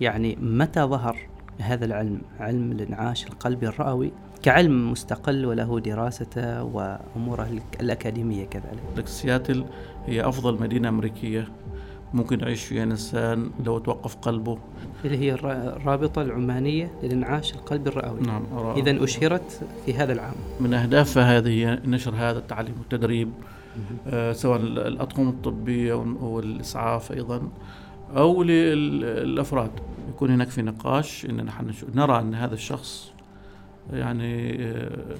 يعني متى ظهر هذا العلم؟ علم الانعاش القلبي الرئوي كعلم مستقل وله دراسته وأموره الأكاديمية كذلك. سياتل هي أفضل مدينة أمريكية. ممكن يعيش فيها الإنسان لو توقف قلبه. اللي هي الرابطة العمانية للإنعاش القلبي الرئوي. نعم إذا أشهرت في هذا العام. من أهدافها هذه نشر هذا التعليم والتدريب آه سواء الأطقم الطبية والإسعاف أيضا. أو للأفراد. يكون هناك في نقاش إن نحن نرى أن هذا الشخص يعني آه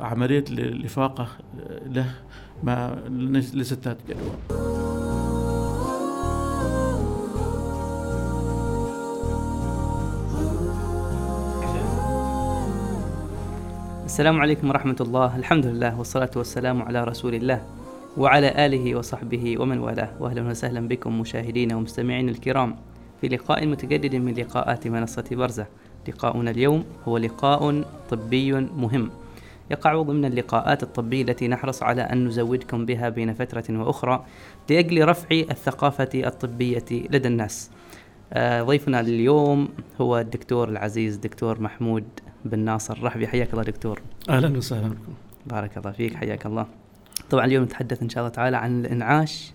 عملية الإفاقة له ما ليست ذات جدوى السلام عليكم ورحمة الله. الحمد لله والصلاة والسلام على رسول الله. وعلى آله وصحبه ومن والاه. وأهلا وسهلا بكم مشاهدينا ومستمعين الكرام في لقاء متجدد من لقاءات منصة برزة. لقاؤنا اليوم هو لقاء طبي مهم. يقع ضمن اللقاءات الطبية التي نحرص على أن نزودكم بها بين فترة وأخرى لأجل رفع الثقافة الطبية لدى الناس. آه، ضيفنا اليوم هو الدكتور العزيز دكتور محمود بن ناصر. رحبي حياك الله دكتور. أهلا وسهلا بكم. بارك الله فيك حياك الله. طبعا اليوم نتحدث إن شاء الله تعالى عن الإنعاش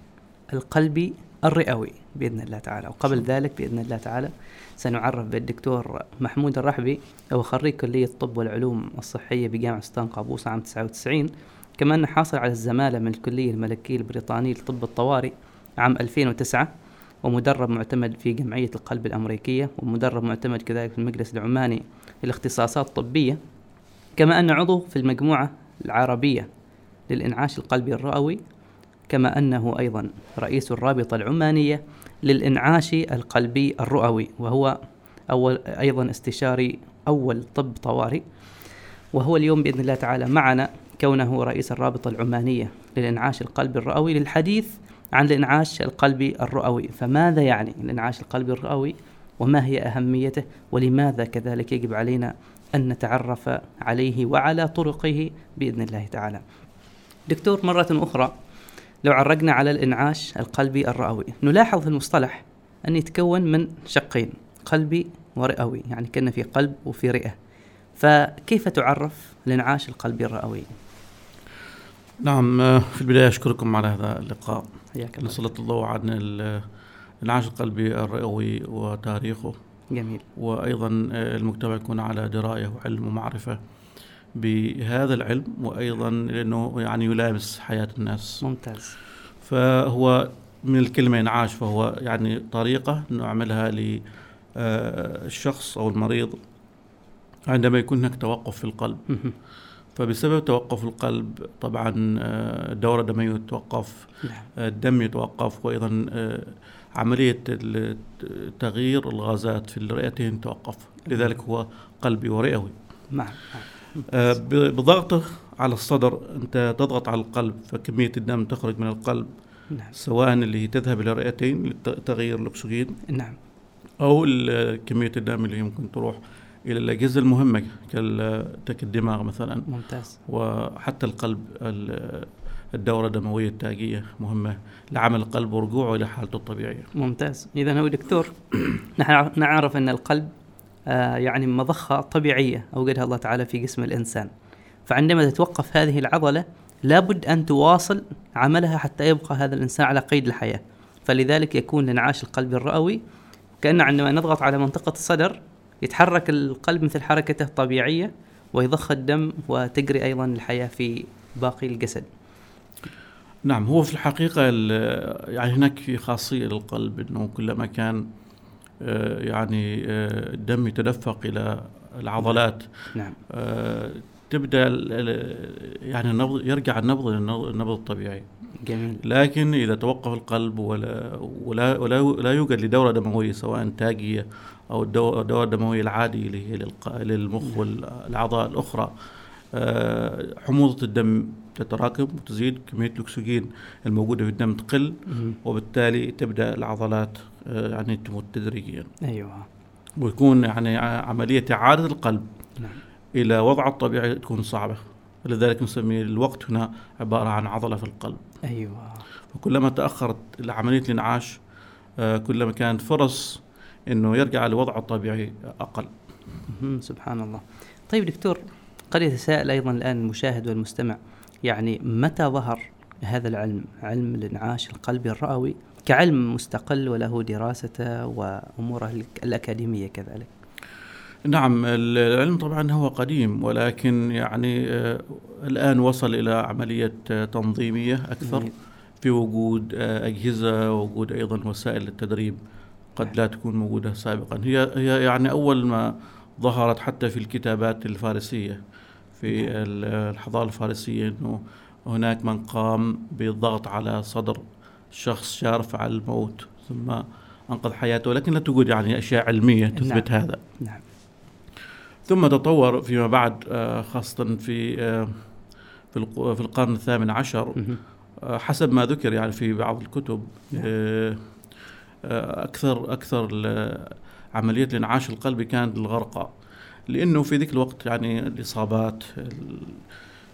القلبي الرئوي بإذن الله تعالى وقبل ذلك بإذن الله تعالى سنعرف بالدكتور محمود الرحبي هو خريج كلية الطب والعلوم الصحية بجامعة سلطان قابوس عام 99 كما أنه حاصل على الزمالة من الكلية الملكية البريطانية لطب الطوارئ عام 2009 ومدرب معتمد في جمعية القلب الأمريكية ومدرب معتمد كذلك في المجلس العماني للاختصاصات الطبية كما أن عضو في المجموعة العربية للإنعاش القلبي الرئوي كما أنه أيضا رئيس الرابطة العمانية للإنعاش القلبي الرئوي وهو أول أيضا استشاري أول طب طوارئ. وهو اليوم بإذن الله تعالى معنا كونه رئيس الرابطة العمانية للإنعاش القلبي الرئوي للحديث عن الإنعاش القلبي الرئوي. فماذا يعني الإنعاش القلبي الرئوي؟ وما هي أهميته؟ ولماذا كذلك يجب علينا أن نتعرف عليه وعلى طرقه بإذن الله تعالى؟ دكتور مرة أخرى لو عرقنا على الإنعاش القلبي الرئوي. نلاحظ في المصطلح أن يتكون من شقين قلبي ورئوي يعني كان في قلب وفي رئة. فكيف تعرف الإنعاش القلبي الرئوي؟ نعم في البداية أشكركم على هذا اللقاء. نسلط الضوء عن الإنعاش القلبي الرئوي وتاريخه. جميل. وأيضا المجتمع يكون على دراية وعلم ومعرفة. بهذا العلم وأيضا لأنه يعني يلامس حياة الناس. ممتاز. فهو من الكلمة انعاش فهو يعني طريقة نعملها للشخص أو المريض عندما يكون هناك توقف في القلب. فبسبب توقف القلب طبعا آه، الدورة الدموية تتوقف نعم. الدم يتوقف وأيضا آه، عملية تغيير الغازات في الرئتين توقف. لذلك هو قلبي ورئوي. نعم آه، بضغطه على الصدر أنت تضغط على القلب فكمية الدم تخرج من القلب نعم. سواء اللي تذهب إلى الرئتين لتغيير الأكسجين نعم أو كمية الدم اللي ممكن تروح إلى الأجهزة المهمة كالدماغ مثلا ممتاز وحتى القلب الدورة الدموية التاجية مهمة لعمل القلب ورجوعه إلى حالته الطبيعية. ممتاز، اذا هو دكتور نحن نعرف أن القلب آه يعني مضخة طبيعية أوجدها الله تعالى في جسم الإنسان. فعندما تتوقف هذه العضلة لابد أن تواصل عملها حتى يبقى هذا الإنسان على قيد الحياة. فلذلك يكون انعاش القلب الرئوي كأن عندما نضغط على منطقة الصدر يتحرك القلب مثل حركته الطبيعية ويضخ الدم وتجري أيضا الحياة في باقي الجسد نعم هو في الحقيقة يعني هناك في خاصية للقلب أنه كلما كان آه، يعني آه، الدم يتدفق إلى العضلات. نعم. آه، تبدأ يعني النبض يرجع النبض للنبض الطبيعي. جميل. لكن إذا توقف القلب ولا ولا ولا, ولا يوجد لدورة دموية سواء تاجية أو الدورة الدموية العادية اللي هي للمخ نعم. والأعضاء الأخرى. آه، حموضة الدم تتراكم وتزيد كمية الأكسجين الموجودة في الدم تقل. وبالتالي تبدأ العضلات آه، يعني تموت تدريجيا أيوه. ويكون يعني عملية إعادة القلب نعم. إلى وضعه الطبيعي تكون صعبة. لذلك نسمي الوقت هنا عبارة عن عضلة في القلب. أيوه. وكلما تأخرت عملية الانعاش آه، كلما كانت فرص إنه يرجع لوضعه الطبيعي أقل. سبحان الله. طيب دكتور قد يتساءل أيضا الآن المشاهد والمستمع يعني متى ظهر هذا العلم؟ علم الانعاش القلبي الرئوي كعلم مستقل وله دراسته وأموره الك- الأكاديمية كذلك. نعم العلم طبعا هو قديم ولكن يعني آه، الآن وصل إلى عملية آه، تنظيمية أكثر. في وجود آه، أجهزة ووجود أيضا وسائل للتدريب قد لا تكون موجودة سابقا. هي هي يعني أول ما ظهرت حتى في الكتابات الفارسية في ال- الحضارة الفارسية أنه هناك من قام بالضغط على صدر شخص شارف على الموت ثم أنقذ حياته ولكن لا توجد يعني أشياء علمية تثبت نعم. هذا نعم ثم تطور فيما بعد آه، خاصة في آه، في الق- في القرن الثامن عشر. آه، حسب ما ذكر يعني في بعض الكتب نعم. آه، آه، أكثر أكثر ال- عملية الإنعاش القلبي كانت للغرقى لأنه في ذيك الوقت يعني الإصابات ال-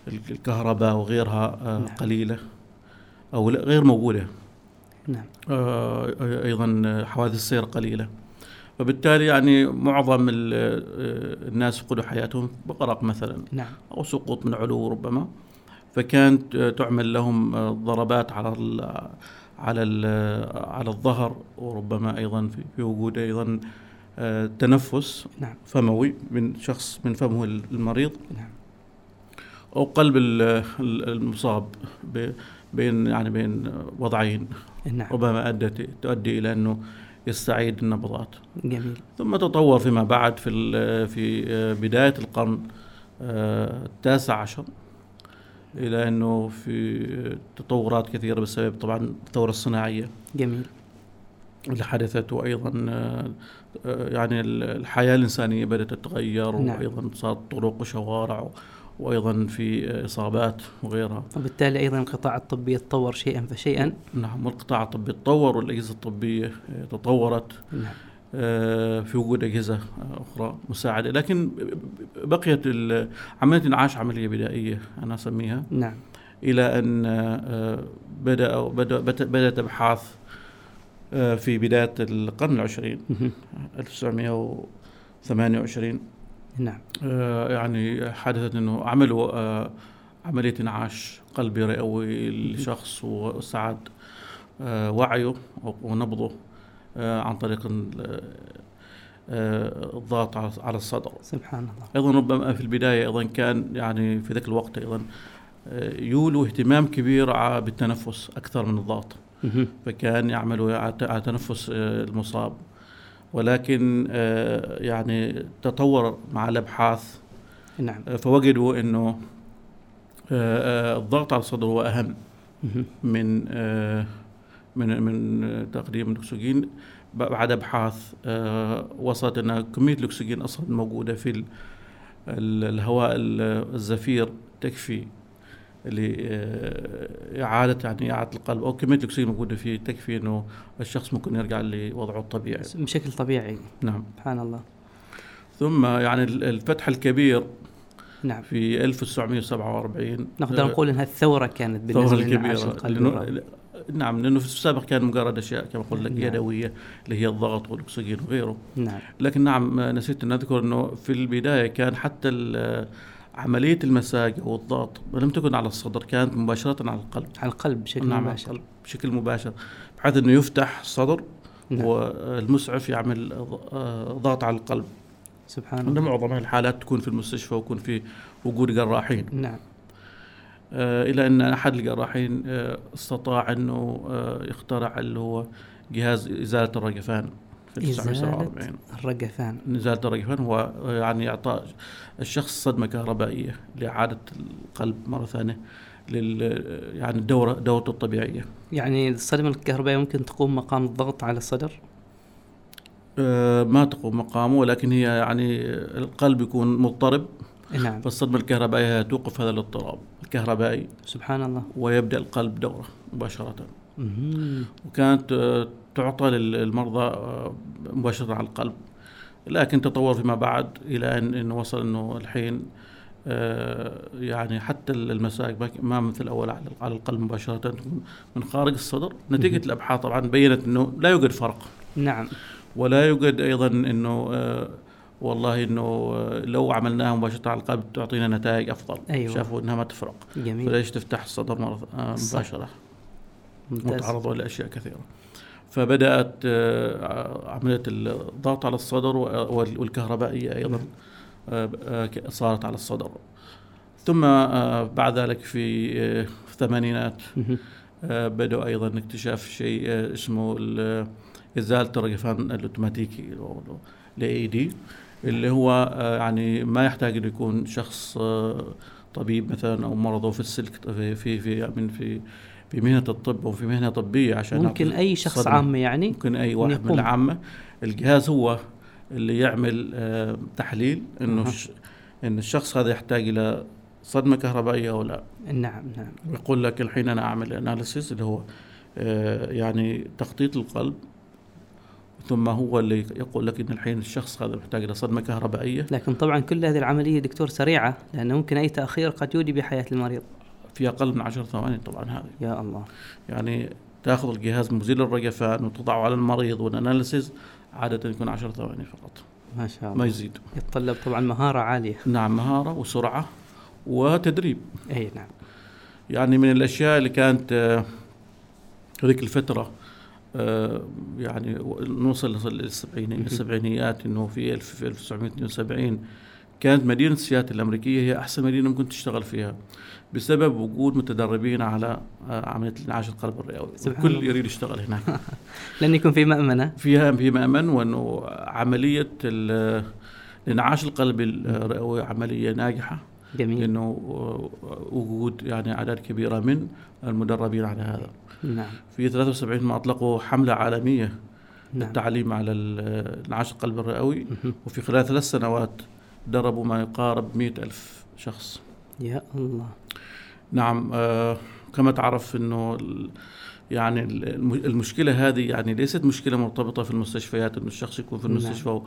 ال- الكهرباء وغيرها نعم. قليلة أو لا- غير موجودة نعم. آه، أيضا حوادث السير قليلة. فبالتالي يعني معظم آه، الناس فقدوا حياتهم بغرق مثلا. نعم. أو سقوط من علو ربما. فكانت تعمل لهم ضربات على ال على ال على الظهر. وربما أيضا في, في وجود أيضا آه، تنفس نعم. فموي من شخص من فمه المريض. نعم. أو قلب ال- ال- المصاب بين يعني بين وضعين. نعم. ربما أدت تؤدي إلى أنه يستعيد النبضات. جميل. ثم تطور فيما بعد في في بداية القرن آه، التاسع عشر إلى أنه في تطورات كثيرة بسبب طبعا الثورة الصناعية. جميل. اللي حدثت وأيضا آه، آه، يعني ال- الحياة الإنسانية بدأت تتغير نعم. وأيضا صارت طرق وشوارع وأيضا في إصابات وغيرها. وبالتالي أيضا القطاع الطبي يتطور شيئا فشيئا. نعم والقطاع الطبي تطور والأجهزة الطبية آه، تطورت نعم. آه، في وجود أجهزة آه، أخرى مساعدة. لكن بقيت ال- عملية الإنعاش عملية بدائية أنا أسميها. نعم. إلى أن آه، بدأ- بدأت أبحاث آه، في بداية القرن العشرين مهم. 1928 نعم. آه، يعني حدثت أنه عملوا آه، عملية إنعاش قلبي رئوي لشخص وساعد آه، وعيه ونبضه عن طريق ال- الضغط على- الصدر. سبحان الله. أيضا ربما في البداية أيضا كان يعني في ذاك الوقت أيضا يولوا اهتمام كبير بالتنفس أكثر من الضغط. فكان يعملوا على تنفس المصاب. ولكن آه، يعني تطور مع الأبحاث. نعم. آه، فوجدوا إنه آه، الضغط على الصدر هو أهم. من من من تقديم الأكسجين. بعد أبحاث وصلت ان كمية الأكسجين أصلا موجودة في ال- ال- الهواء ال- الزفير تكفي. لإعادة يعني إعادة القلب أو كمية الأكسجين الموجودة فيه تكفي إنه الشخص ممكن يرجع لوضعه الطبيعي. بشكل طبيعي. نعم. سبحان الله. ثم يعني ال- الفتح الكبير نعم. في 1947 نقدر آه، نقول إنها الثورة كانت الثورة بالنسبة لأنه الرئوي. نعم لأنه في السابق كان مجرد أشياء كما قلت لك نعم. يدوية اللي هي الضغط والأكسجين وغيره. نعم. لكن نعم نسيت أن أذكر أنه في البداية كان حتى ال- عملية المساج أو الضغط لم تكن على الصدر كانت مباشرة على القلب. على القلب بشكل نعم مباشر. القلب بشكل مباشر بحيث أنه يفتح الصدر نعم. والمسعف يعمل آه، ضغط على القلب. سبحان الله. معظم الحالات تكون في المستشفى ويكون في وجود جراحين. نعم. آه، إلى أن أحد الجراحين آه، استطاع آه، يخترع اللي هو جهاز إزالة الرجفان. في إزالة 1947 الرجفان إزالة الرجفان هو آه، يعني اعطاء الشخص صدمة كهربائية لإعادة القلب مرة ثانية لل يعني الدوره دورته الطبيعية. يعني الصدمة الكهربائية ممكن تقوم مقام الضغط على الصدر؟ آه، ما تقوم مقامه ولكن هي يعني القلب يكون مضطرب. نعم. فالصدمة الكهربائية توقف هذا الاضطراب الكهربائي. سبحان الله. ويبدأ القلب دوره مباشرة. مهم. وكانت آه، تعطى للمرضى آه، مباشرة على القلب. لكن تطور فيما بعد إلى أن إنه وصل أنه الحين آه، يعني حتى المساج ما- مثل الأول على القلب مباشرة تكون من خارج الصدر. نتيجة مهم. الأبحاث طبعا بينت أنه لا يوجد فرق. نعم. ولا يوجد أيضا إنه آه، والله إنه لو عملناها مباشرة على القلب تعطينا نتائج أفضل. أيوة. شافوا إنها ما تفرق. جميل. فليش تفتح الصدر. مباشرة؟ ممتاز. وتعرضوا لأشياء كثيرة. فبدأت آه، عملية الضغط على الصدر وال- والكهربائية أيضا آه، صارت على الصدر. ثم آه، بعد ذلك في الثمانينات بدأوا أيضا اكتشاف شيء اسمه ال- إزالة الرجفان الأوتوماتيكي الاي دي اللي هو يعني ما يحتاج إنه يكون شخص طبيب مثلا أو مرضه في السلك في في في من في في مهنة الطب أو في مهنة طبية عشان ممكن أي شخص صدمة. عام يعني ممكن أي واحد من يقوم. العامة. الجهاز هو اللي يعمل آه، تحليل إنه إن الشخص هذا يحتاج إلى صدمة كهربائية أو لا. نعم نعم. ويقول لك الحين أنا أعمل اناليسيس اللي هو آه، يعني تخطيط القلب. ثم هو اللي يقول لك إن الحين الشخص هذا محتاج إلى صدمة كهربائية. لكن طبعا كل هذه العملية دكتور سريعة لأنه ممكن أي تأخير قد يودي بحياة المريض. في أقل من 10 ثواني طبعا هذه. يا الله. يعني تأخذ الجهاز مزيل الرجفان وتضعه على المريض والاناليسيس عادة يكون 10 ثواني فقط. ما شاء ما الله يزيد. يتطلب طبعا مهارة عالية. نعم مهارة وسرعة وتدريب. إي نعم. يعني من الأشياء اللي كانت آه، هذيك الفترة آه، يعني نوصل للسبعينيات السبعينيات إنه في 1000 في 1972 كانت مدينة سياتل الأمريكية هي أحسن مدينة ممكن تشتغل فيها. بسبب وجود متدربين على آه، عملية انعاش القلب الرئوي الكل. يريد يشتغل هناك. لن يكون في مأمنة. فيها في مأمن وأنه عملية ال- انعاش القلب الرئوي عملية ناجحة. جميل. لأنه وجود يعني أعداد كبيرة من المدربين على هذا. نعم. في 73 ما اطلقوا حملة عالمية نعم. للتعليم على انعاش القلب الرئوي. وفي خلال ثلاث سنوات دربوا ما يقارب مئة ألف شخص. يا الله. نعم آه كما تعرف إنه يعني الم- المشكلة هذه يعني ليست مشكلة مرتبطة في المستشفيات إنه الشخص يكون في نعم. المستشفى و-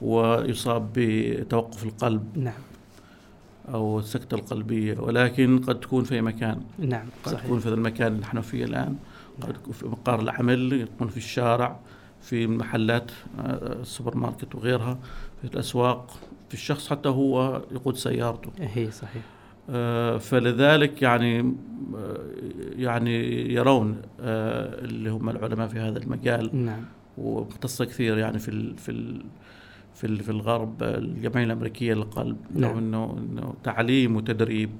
ويصاب بتوقف القلب نعم. أو السكتة القلبية ولكن قد تكون في مكان. نعم قد صحيح. تكون في المكان اللي نحن فيه الآن. قد تكون في مقر العمل يكون في الشارع في محلات آه، السوبر ماركت وغيرها في الأسواق في الشخص حتى هو يقود سيارته. هي صحيح. فلذلك يعني آه، يعني يرون آه، اللي هم العلماء في هذا المجال نعم ومختصة كثير يعني في ال في ال في ال في الغرب آه، الجمعية الأمريكية للقلب نعم. إنه إنه تعليم وتدريب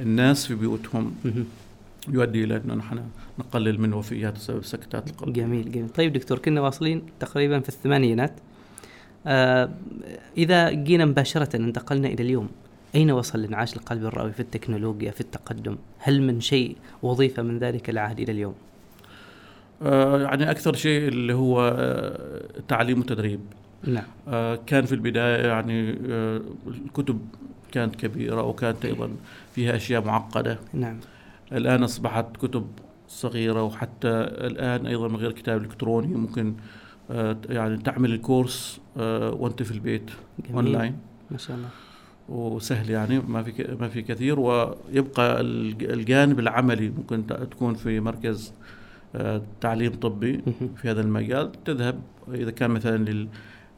الناس في بيوتهم. يؤدي إلى إنه نحن نقلل من وفيات بسبب سكتات القلب. جميل جميل طيب دكتور كنا واصلين تقريبا في الثمانينات آه إذا جينا مباشرة انتقلنا إلى اليوم أين وصل الانعاش القلبي الرئوي في التكنولوجيا في التقدم هل من شيء وظيفة من ذلك العهد إلى اليوم آه يعني أكثر شيء اللي هو آه تعليم وتدريب. نعم آه كان في البداية يعني آه الكتب كانت كبيرة وكانت أيضا فيها أشياء معقدة. نعم الآن أصبحت كتب صغيرة وحتى الآن أيضا من غير كتاب إلكتروني ممكن يعني تعمل الكورس وأنت في البيت جميل اونلاين. ما شاء الله وسهل يعني ما في ما في كثير ويبقى الج- الجانب العملي ممكن تكون في مركز آه، تعليم طبي. في هذا المجال. تذهب إذا كان مثلا لل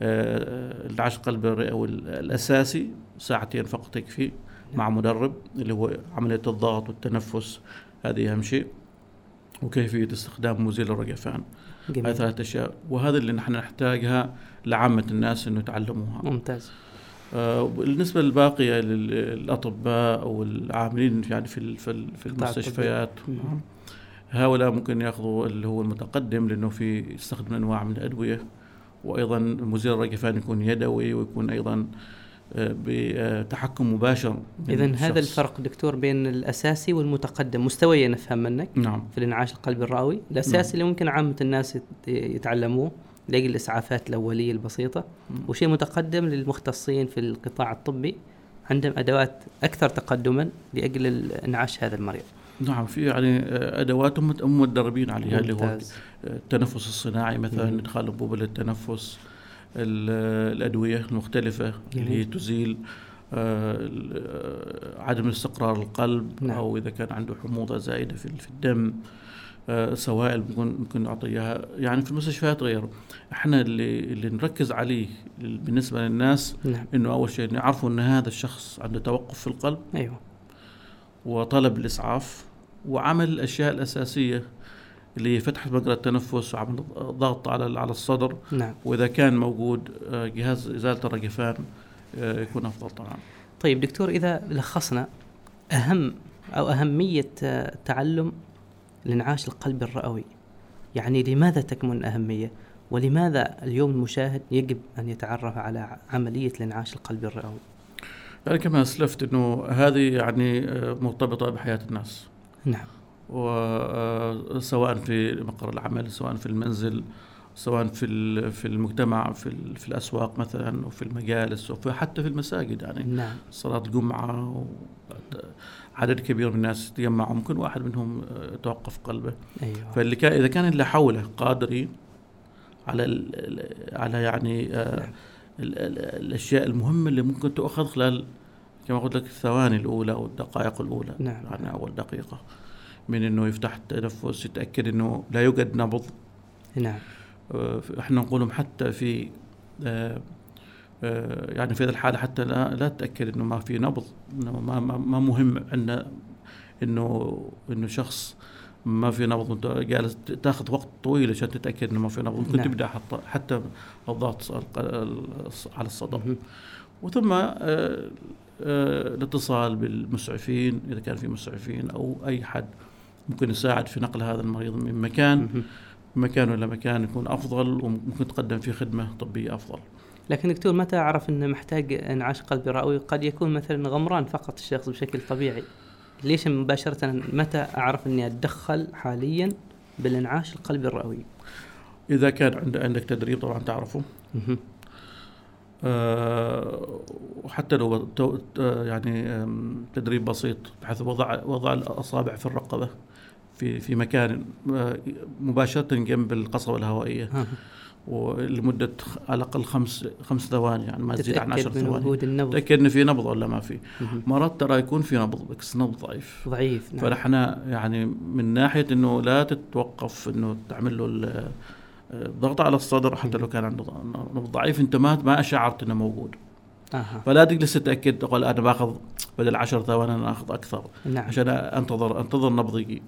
آه، العشق الرئوي ال- الأساسي ساعتين فقط يكفي مع مدرب اللي هو عملية الضغط والتنفس هذه أهم شيء وكيفية استخدام مزيل الرجفان. هذه ثلاث أشياء وهذا اللي نحن نحتاجها لعامة الناس إنه يتعلموها. ممتاز. آه، بالنسبة للباقية للأطباء أو العاملين يعني في في المستشفيات. نعم. هؤلاء ممكن يأخذوا اللي هو المتقدم لأنه في يستخدم أنواع من الأدوية وأيضا مزيل الرجفان يكون يدوي ويكون أيضا آه، بتحكم مباشر إذا هذا. الفرق دكتور بين الأساسي والمتقدم مستويا نفهم منك نعم في الانعاش القلبي الرئوي الأساسي اللي ممكن عامة الناس يت- يتعلموه لاجل الإسعافات الأولية البسيطة مم. وشيء متقدم للمختصين في القطاع الطبي عندهم أدوات أكثر تقدما لأجل انعاش هذا المريض نعم في يعني آه، هم متدربين عليها اللي هو ممتاز التنفس الصناعي مثلا. إدخال انبوبه للتنفس ال- الأدوية المختلفة اللي هي جميل. تزيل آه، آه، عدم استقرار القلب نعم. أو إذا كان عنده حموضة زائدة في الدم آه، سوائل ممكن إياها. يعني في المستشفيات غيره إحنا اللي اللي نركز عليه بالنسبة للناس نعم. إنه أول شيء يعرفوا إن هذا الشخص عنده توقف في القلب أيوه. وطلب الإسعاف وعمل الأشياء الأساسية اللي هي فتحة مجرى التنفس وعمل ضغط على على الصدر. نعم. وإذا كان موجود آه، جهاز إزالة الرجفان آه، يكون أفضل طبعا. طيب دكتور إذا لخصنا أهم أو أهمية آه، تعلم الانعاش القلبي الرئوي. يعني لماذا تكمن أهمية؟ ولماذا اليوم المشاهد يجب أن يتعرف على عملية الانعاش القلبي الرئوي؟ يعني كما أسلفت إنه هذه يعني آه، مرتبطة بحياة الناس. نعم. وسواء في مقر العمل سواء في المنزل سواء في في المجتمع في في الأسواق مثلا وفي المجالس وفي حتى في المساجد يعني. نعم. صلاة الجمعة عدد كبير من الناس يتجمعوا ممكن واحد منهم آه، توقف قلبه. أيوه. فاللي كان إذا كان اللي حوله قادرين على على يعني آه نعم. ال ال الأشياء المهمة اللي ممكن تؤخذ خلال كما قلت لك الثواني الأولى أو الدقائق الأولى نعم. يعني أول دقيقة. من إنه يفتح التنفس يتأكد إنه لا يوجد نبض. نعم. آه، إحنا نقولهم حتى في آه، يعني في هذه الحالة حتى لا لا تتأكد إنه ما في نبض إنه ما ما, ما مهم عندنا انه إنه شخص ما في نبض وانت جالس تاخذ وقت طويل عشان تتأكد إنه ما في نبض ممكن نعم. تبدأ حتى حتى الضغط على الصدر. وثم آه، آه، الاتصال بالمسعفين إذا كان في مسعفين أو أي حد ممكن يساعد في نقل هذا المريض من مكان. مكان ولا مكان يكون أفضل وممكن تقدم فيه خدمة طبية أفضل. لكن دكتور متى أعرف إنه محتاج إنعاش قلبي رئوي قد يكون مثلا غمران فقط الشخص بشكل طبيعي. ليش مباشرة متى أعرف إني أتدخل حاليا بالإنعاش القلبي الرئوي إذا كان عند عندك تدريب طبعا تعرفه. أه وحتى لو ت- يعني تدريب بسيط بحيث وضع وضع الأصابع في الرقبة في في مكان آه، مباشرة جنب القصبة الهوائية. خ- على الأقل خمس خمس ثواني يعني ما تزيد عن 10 تتاكد من ثواني. وجود النبض. تاكد ان في نبض ولا ما في. مرات ترى يكون في نبض بس نبض ضعيف. ضعيف نعم. فنحن يعني من ناحية إنه لا تتوقف إنه تعمل له ال- الضغط على الصدر حتى لو كان عنده نبض ضعيف. أنت ما ما شعرت إنه موجود. أها. فلا تجلس تتأكد تقول أنا باخذ بدل 10 ثواني أنا أخذ أكثر. نعم. عشان انتظر أنتظر نبض يجي.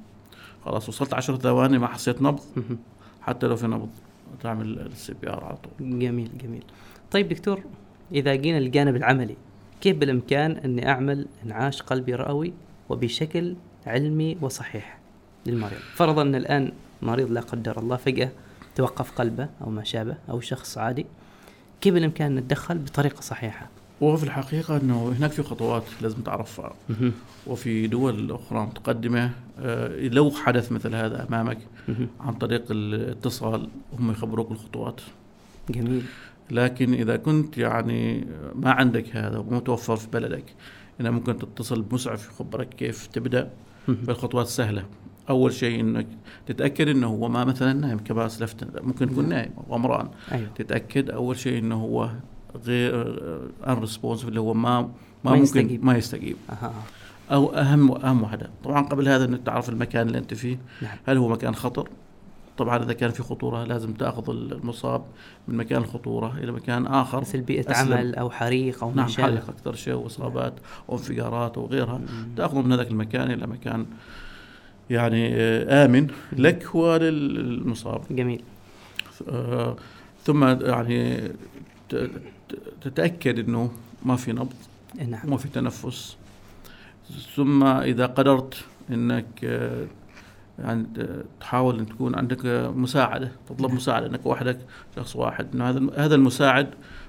خلاص وصلت 10 ثواني ما حسيت نبض. حتى لو في نبض. تعمل ال CPR على طول. جميل جميل. طيب دكتور إذا جينا للجانب العملي كيف بالإمكان إني أعمل إنعاش قلبي رئوي وبشكل علمي وصحيح للمريض؟ فرضا إن الآن مريض لا قدر الله فجأة توقف قلبه أو ما شابه أو شخص عادي كيف بالإمكان نتدخل بطريقة صحيحة؟ وهو في الحقيقة إنه هناك في خطوات لازم تعرفها. وفي دول أخرى متقدمة آه، لو حدث مثل هذا أمامك مهم. عن طريق الاتصال هم يخبروك الخطوات. جميل. لكن إذا كنت يعني ما عندك هذا ومتوفر في بلدك إنه ممكن تتصل بمسعف يخبرك كيف تبدأ. مهم. فالخطوات سهلة. أول شيء إنك تتأكد إنه هو ما مثلا نايم كما اسلفت ممكن يكون نايم أو غمران. أيوه. تتأكد أول شيء إنه هو غير ان ريسبونسيف اللي هو ما ما, ما ممكن يستجيب. ما يستجيب. أها. أو أهم اهم واحدة. طبعا قبل هذا إنك تعرف المكان اللي أنت فيه. نعم. هل هو مكان خطر؟ طبعا إذا كان في خطورة لازم تأخذ المصاب من مكان الخطوره إلى مكان آخر. مثل بيئة أسلم. عمل أو حريق أو نعم حريق أكثر شيء وإصابات وانفجارات وغيرها. تاخذه من هذاك المكان إلى مكان يعني آمن لك وللمصاب. جميل. آه، ثم يعني تتأكد إنه ما في نبض نعم. وما في تنفس. ثم إذا قدرت إنك يعني تحاول إن تكون عندك مساعدة تطلب نعم. مساعدة إنك وحدك شخص واحد إنه هذا هذا المساعد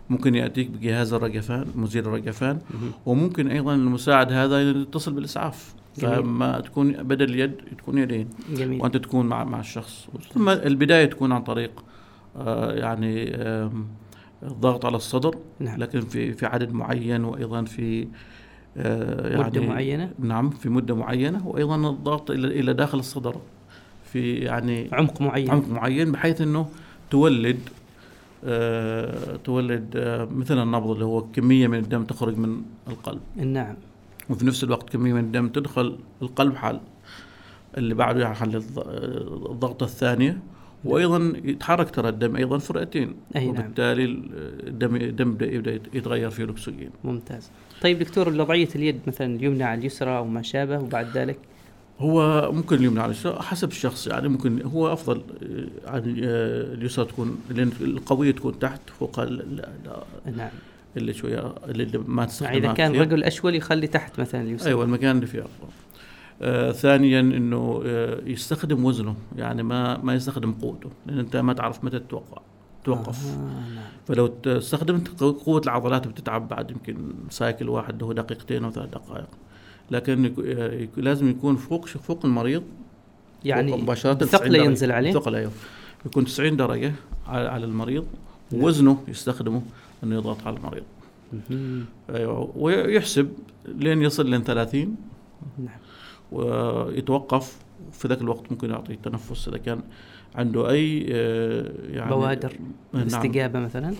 ممكن يأتيك بجهاز الرجفان مزيل الرجفان. وممكن أيضا المساعد هذا يتصل بالإسعاف. جميل. فما تكون بدل يد تكون يدين. جميل. وأنت تكون مع مع الشخص. ثم البداية تكون عن طريق يعني آم، الضغط على الصدر نعم. لكن في في عدد معين وأيضا في آه، يعني مده معينة؟ نعم في مدة معينة وأيضا الضغط إلى إلى داخل الصدر في يعني عمق معين. عمق معين بحيث إنه تولد آه، تولد آه، مثل النبض اللي هو كمية من الدم تخرج من القلب. نعم. وفي نفس الوقت كمية من الدم تدخل القلب حال اللي بعده يحل الض- الضغطة الثانية. وأيضا يتحرك ترى الدم أيضا في الرئتين أي نعم. وبالتالي الدم الدم يبدأ يتغير فيه الأكسجين. ممتاز. طيب دكتور وضعية اليد مثلا اليمنى على اليسرى أو ما شابه وبعد ذلك؟ هو ممكن اليمنى على اليسرى حسب الشخص يعني ممكن هو أفضل آه، عن آه، اليسرى تكون لأن القوية تكون تحت فوق نعم. اللي شوية اللي ما تستخدمها يعني إذا كان. رجل أشول يخلي تحت مثلا اليسرى. أيوه المكان اللي فيه أفضل. آه ثانيا إنه آه يستخدم وزنه يعني ما ما يستخدم قوته لأن أنت ما تعرف متى تتوقع توقف. آه نعم. فلو استخدمت قو- قوة العضلات بتتعب بعد يمكن سايكل واحد هو دقيقتين أو ثلاث دقائق. لكن آه، لازم يكون فوق فوق المريض يعني فوق مباشرة 90 ثقله. ينزل عليه؟ ثقل أيوه. يكون 90 درجة على المريض ووزنه يستخدمه إنه يضغط على المريض. أيوه ويحسب لين يصل لين 30 نعم. ويتوقف في ذاك الوقت ممكن يعطي تنفس إذا كان عنده أي آه، يعني بوادر نعم. الاستجابة مثلا؟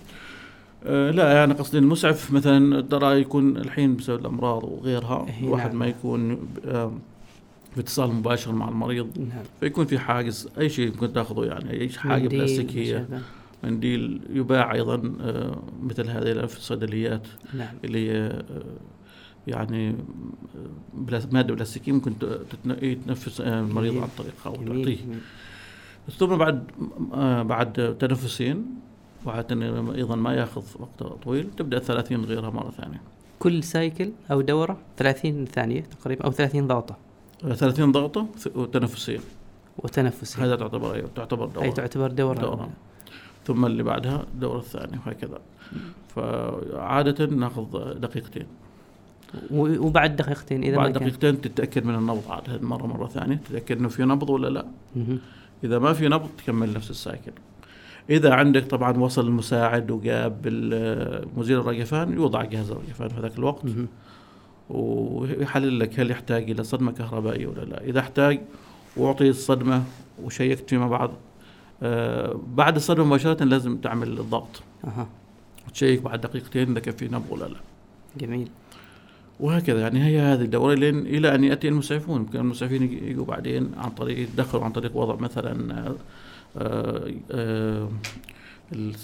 آه، لا يعني قصدي المسعف مثلا ترى يكون الحين بسبب الأمراض وغيرها إيه، الواحد نعم. ما يكون في اتصال مباشر مع المريض نعم. فيكون في حاجز أي شيء ممكن تأخذه يعني أي حاجة بلاستيكية. منديل يباع أيضا آه، مثل هذه في الصيدليات نعم. اللي هي يعني آه، مادة بلاستيكية ممكن ت- تتن- يتنفس آه، المريض. عن طريقها أو تعطيه. ثم بعد آه، بعد تنفسين وعادة أيضا ما يأخذ وقت طويل تبدأ الثلاثين غيرها مرة ثانية. كل سايكل أو دورة 30 ثانية تقريبا أو 30 ضغطة. آه، 30 ضغطة ث- وتنفسين. وتنفسي هذا تعتبر أيوه تعتبر دورة. أي تعتبر دورة. دورة. ثم اللي بعدها الدوره الثانية وهكذا. فعادة نأخذ دقيقتين. وبعد دقيقتين إذا بعد دقيقتين تتأكد من النبض عاد مرة مرة ثانية. تتأكد إنه في نبض ولا لا. إذا ما في نبض تكمل نفس ال cycle. إذا عندك طبعا وصل المساعد وجاب مزيل الرجفان يوضع جهاز الرجفان في ذاك الوقت. ويحلل لك هل يحتاج إلى صدمة كهربائية ولا لا. إذا احتاج وأعطي الصدمة وشيكت فيما بعد. آه بعد الصدمة مباشرة لازم تعمل الضغط أها. وتشيك بعد دقيقتين إذا كان في نبض ولا لا. جميل. وهكذا. يعني هي هذه الدورة لين إلى أن يأتي المسعفون. يمكن المسعفين يجوا بعدين عن طريق يتدخلوا عن طريق وضع مثلا آه، آه، آه، ال-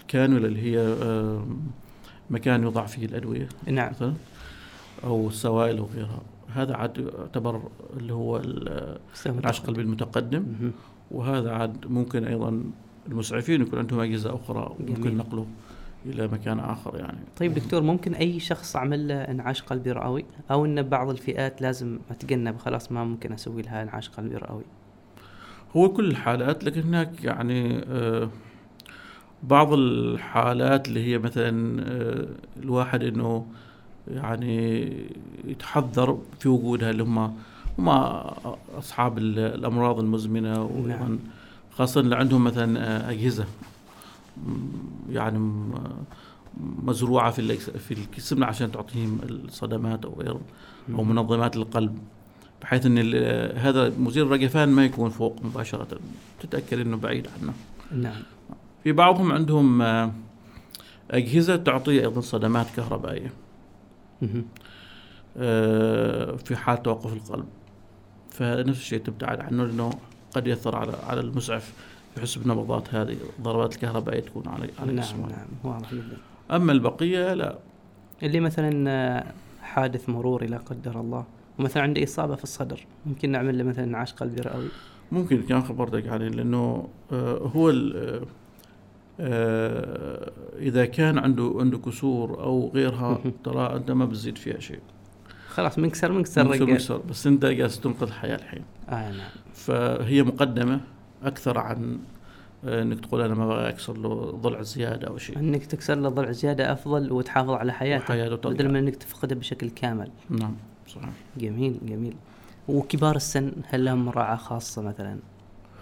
الكانولا اللي هي مكان يوضع فيه الأدوية. نعم. مثلا أو السوائل أو غيرها. هذا عاد يعتبر اللي هو العشق القلبي المتقدم. وهذا عاد ممكن أيضا المسعفين يكون عندهم أجهزة أخرى. ممكن نقله. إلى مكان آخر يعني. طيب دكتور ممكن أي شخص عمل له إنعاش قلبي رئوي؟ أو إن بعض الفئات لازم أتجنب خلاص ما ممكن أسوي لها إنعاش قلبي رئوي؟ هو كل الحالات لكن هناك يعني آه، بعض الحالات اللي هي مثلا آه، الواحد إنه يعني يتحذر في وجودها اللي هم هم أصحاب ال- الأمراض المزمنة وأيضا نعم. خاصة اللي عندهم مثلا آه، أجهزة. يعني مزروعة في في الجسم عشان تعطيهم الصدمات أو غير أو منظمات القلب بحيث إن هذا مزيل الرجفان ما يكون فوق مباشرة. تتأكد إنه بعيد عنه. نعم. في بعضهم عندهم آه، أجهزة تعطي أيضا صدمات كهربائية. آه، في حال توقف القلب. فنفس الشيء تبتعد عنه لأنه قد يأثر على على المسعف يحس بنبضات هذه الضربات الكهربائيه تكون على على نعم جسمه نعم واضح جدا. أما البقية لا. اللي مثلا آه، حادث مروري لا قدر الله ومثلا عنده إصابة في الصدر ممكن نعمل له مثلا انعاش قلبي رئوي ممكن كان خبرتك عليه لأنه آه، هو ال- آه، إذا كان عنده عنده كسور أو غيرها. ترى أنت ما بتزيد فيها شيء. خلاص منكسر منكسر رجال. مكسور بس أنت جالس تنقذ الحياة الحين. آه نعم. فهي مقدمة. أكثر عن آه، إنك تقول أنا ما أبغى أكسر له ضلع زيادة أو شيء إنك تكسر له ضلع زيادة أفضل وتحافظ على حياته. بدل من إنك تفقده بشكل كامل نعم صحيح جميل جميل وكبار السن هل لهم مراعاة خاصة مثلا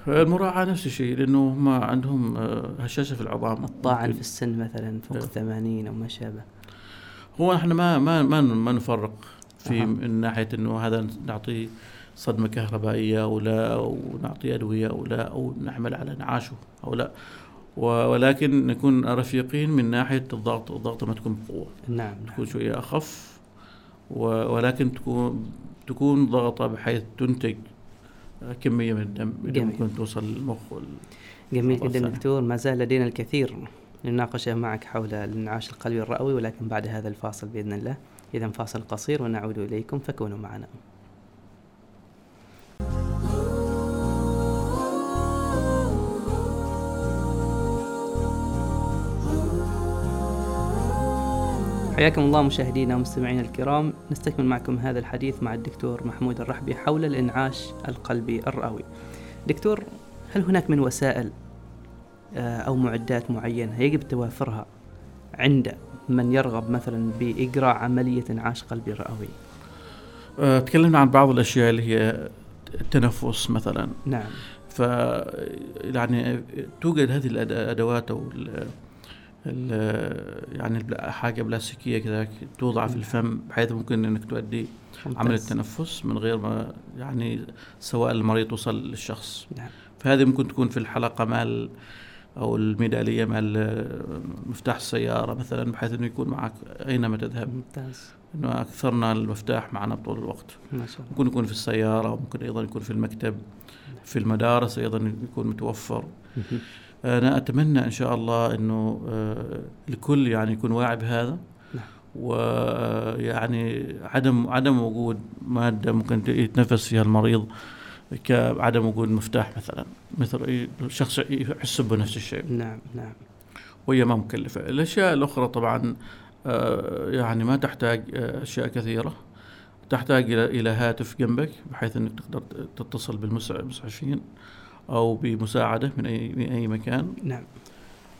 المراعاة نفس الشيء لأنه هم عندهم آه، هشاشة في العظام الطاعن. في السن مثلا فوق إيه. الثمانين أو ما شابه هو إحنا ما ما ما ما نفرق في أها. من ناحية إنه هذا نعطيه صدمة كهربائية أو لا أو نعطيه أدوية أو لا أو نعمل على انعاشه أو لا ولكن نكون رفيقين من ناحية الضغط الضغط ما تكون بقوة نعم تكون شوية أخف و- ولكن تكون تكون ضغطة بحيث تنتج كمية من الدم اللي. ممكن توصل للمخ. جميل جدا. دكتور ما زال لدينا الكثير لنناقشه معك حول الانعاش القلبي الرئوي ولكن بعد هذا الفاصل بإذن الله اذا فاصل قصير ونعود إليكم فكونوا معنا حياكم الله مشاهدينا ومستمعينا الكرام. نستكمل معكم هذا الحديث مع الدكتور محمود الرحبي حول الإنعاش القلبي الرئوي. دكتور هل هناك من وسائل آه، أو معدات معينة يجب توافرها عند من يرغب مثلا بإجراء عملية إنعاش قلبي رئوي؟ آه، تكلمنا عن بعض الأشياء اللي هي التنفس مثلا. نعم. ف يعني توجد هذه الأد- الادوات أو ال ال- يعني حاجة بلاستيكية كذا توضع في الفم بحيث ممكن إنك تؤدي عمل. التنفس من غير ما يعني سواء المريض توصل للشخص. نعم. فهذه ممكن تكون في الحلقة مال أو الميدالية مال مفتاح السيارة مثلا بحيث إنه يكون معك أينما تذهب. ممتاز. إنه أكثرنا المفتاح معنا طول الوقت. ما شاء الله. ممكن يكون في السيارة وممكن أيضا يكون في المكتب في المدارس أيضا يكون متوفر. أنا أتمنى إن شاء الله إنه آه، الكل يعني يكون واعي بهذا. نعم. ويعني عدم عدم وجود مادة ممكن يتنفس فيها المريض كعدم وجود مفتاح مثلا مثل أي شخص يحس بنفس الشيء. نعم نعم. وهي ما مكلفة. الأشياء الأخرى طبعا آه، يعني ما تحتاج آه، أشياء كثيرة. تحتاج إلى إلى هاتف جنبك بحيث إنك تقدر تتصل بالمسعفين أو بمساعدة من اي من أي مكان. نعم.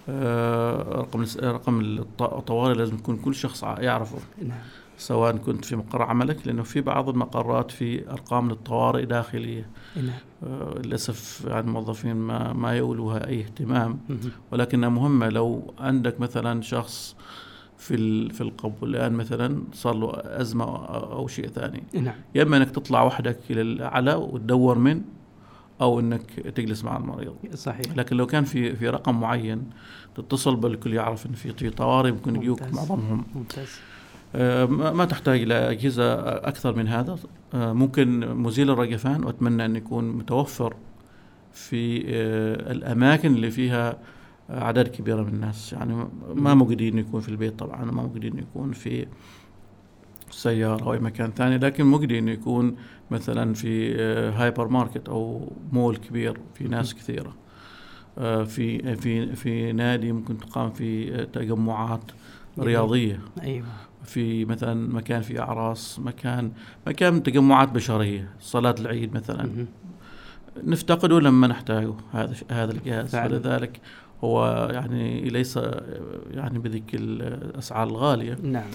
آه، رقم رقم الط- الطوارئ لازم يكون كل شخص يعرفه. نعم. سواء كنت في مقر عملك لأنه في بعض المقرات في أرقام للطوارئ داخلية. نعم. آه، للأسف يعني الموظفين ما ما يولوها أي اهتمام. ولكنها مهمة. لو عندك مثلا شخص في في القبو الآن مثلا صار له أزمة أو أو شيء ثاني. نعم. يا إما إنك تطلع وحدك إلى الأعلى وتدور من أو إنك تجلس مع المريض. صحيح. لكن لو كان في في رقم معين تتصل بالكل يعرف إن في في طوارئ ممكن يجوك. معظمهم. ممتاز. آه، ما ما تحتاج إلى أجهزة أكثر من هذا. آه، ممكن مزيل الرجفان وأتمنى أن يكون متوفر في آه، الأماكن اللي فيها أعداد كبيرة من الناس. يعني ما موجودين يكون في البيت طبعا ما موجودين يكون في سيارة أو أي مكان ثاني لكن مجدي إنه يكون مثلا في آه، هايبر ماركت أو مول كبير في ناس كثيرة. آه، في في في نادي ممكن تقام في آه، تجمعات رياضية. أيوه. في مثلا مكان في أعراس مكان مكان تجمعات بشرية صلاة العيد مثلا. نفتقده لما نحتاجه هذا هذا الجهاز. فلذلك هو يعني ليس يعني بذيك الأسعار الغالية. نعم.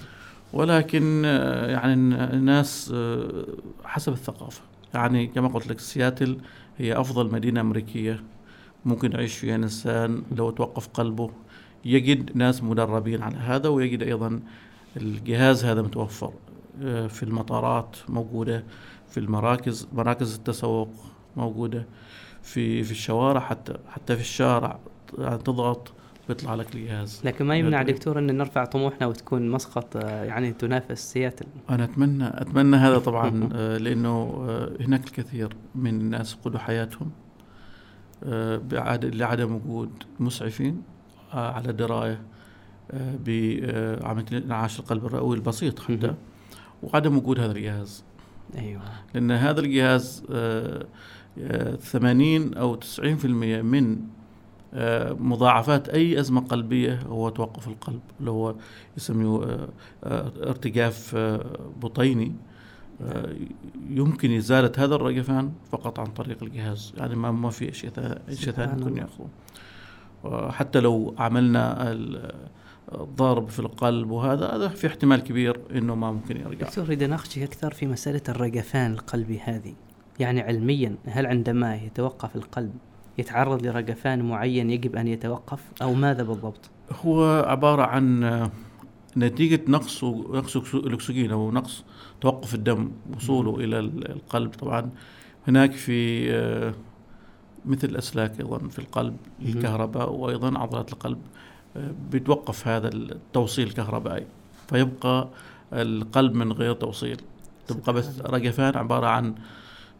ولكن آه، يعني الناس آه، حسب الثقافة. يعني كما قلت لك سياتل هي أفضل مدينة أمريكية. ممكن يعيش فيها إنسان لو توقف قلبه. يجد ناس مدربين على هذا ويجد أيضا الجهاز هذا متوفر آه، في المطارات موجودة في المراكز مراكز التسوق موجودة في في الشوارع حتى حتى في الشارع تضغط. بيطلع لك الجهاز لكن ما يمنع. دكتور إن نرفع طموحنا وتكون مسقط آه، يعني تنافس سياتل أنا أتمنى أتمنى هذا طبعا آه، لأنه آه، هناك الكثير من الناس يفقدوا حياتهم لعدم وجود مسعفين على دراية آه، بعملية انعاش القلب الرئوي البسيط حتى. وعدم وجود هذا الجهاز أيوه لأن هذا الجهاز آه، آه، 80 أو 90% من مضاعفات أي أزمة قلبية هو توقف القلب اللي هو يسميه آه، آه، ارتجاف آه، بطيني. آه، يمكن إزالة هذا الرجفان فقط عن طريق الجهاز. يعني ما ما في شيء ثا- شيء ثاني. يأخذه. آه، حتى لو عملنا ال- الضرب في القلب وهذا هذا في احتمال كبير إنه ما ممكن يرجع. دكتور اريد اناقشك أكثر في مسألة الرجفان القلبي هذه يعني علميا هل عندما يتوقف القلب يتعرض لرجفان معين يجب أن يتوقف؟ أو ماذا بالضبط؟ هو عبارة عن آه، نتيجة نقص نقص الأكسجين أو نقص توقف الدم وصوله إلى ال- القلب طبعا. هناك في آه، مثل الأسلاك أيضا في القلب. الكهرباء وأيضا عضلات القلب آه، بيتوقف هذا التوصيل الكهربائي فيبقى القلب من غير توصيل. تبقى بس رجفان عبارة عن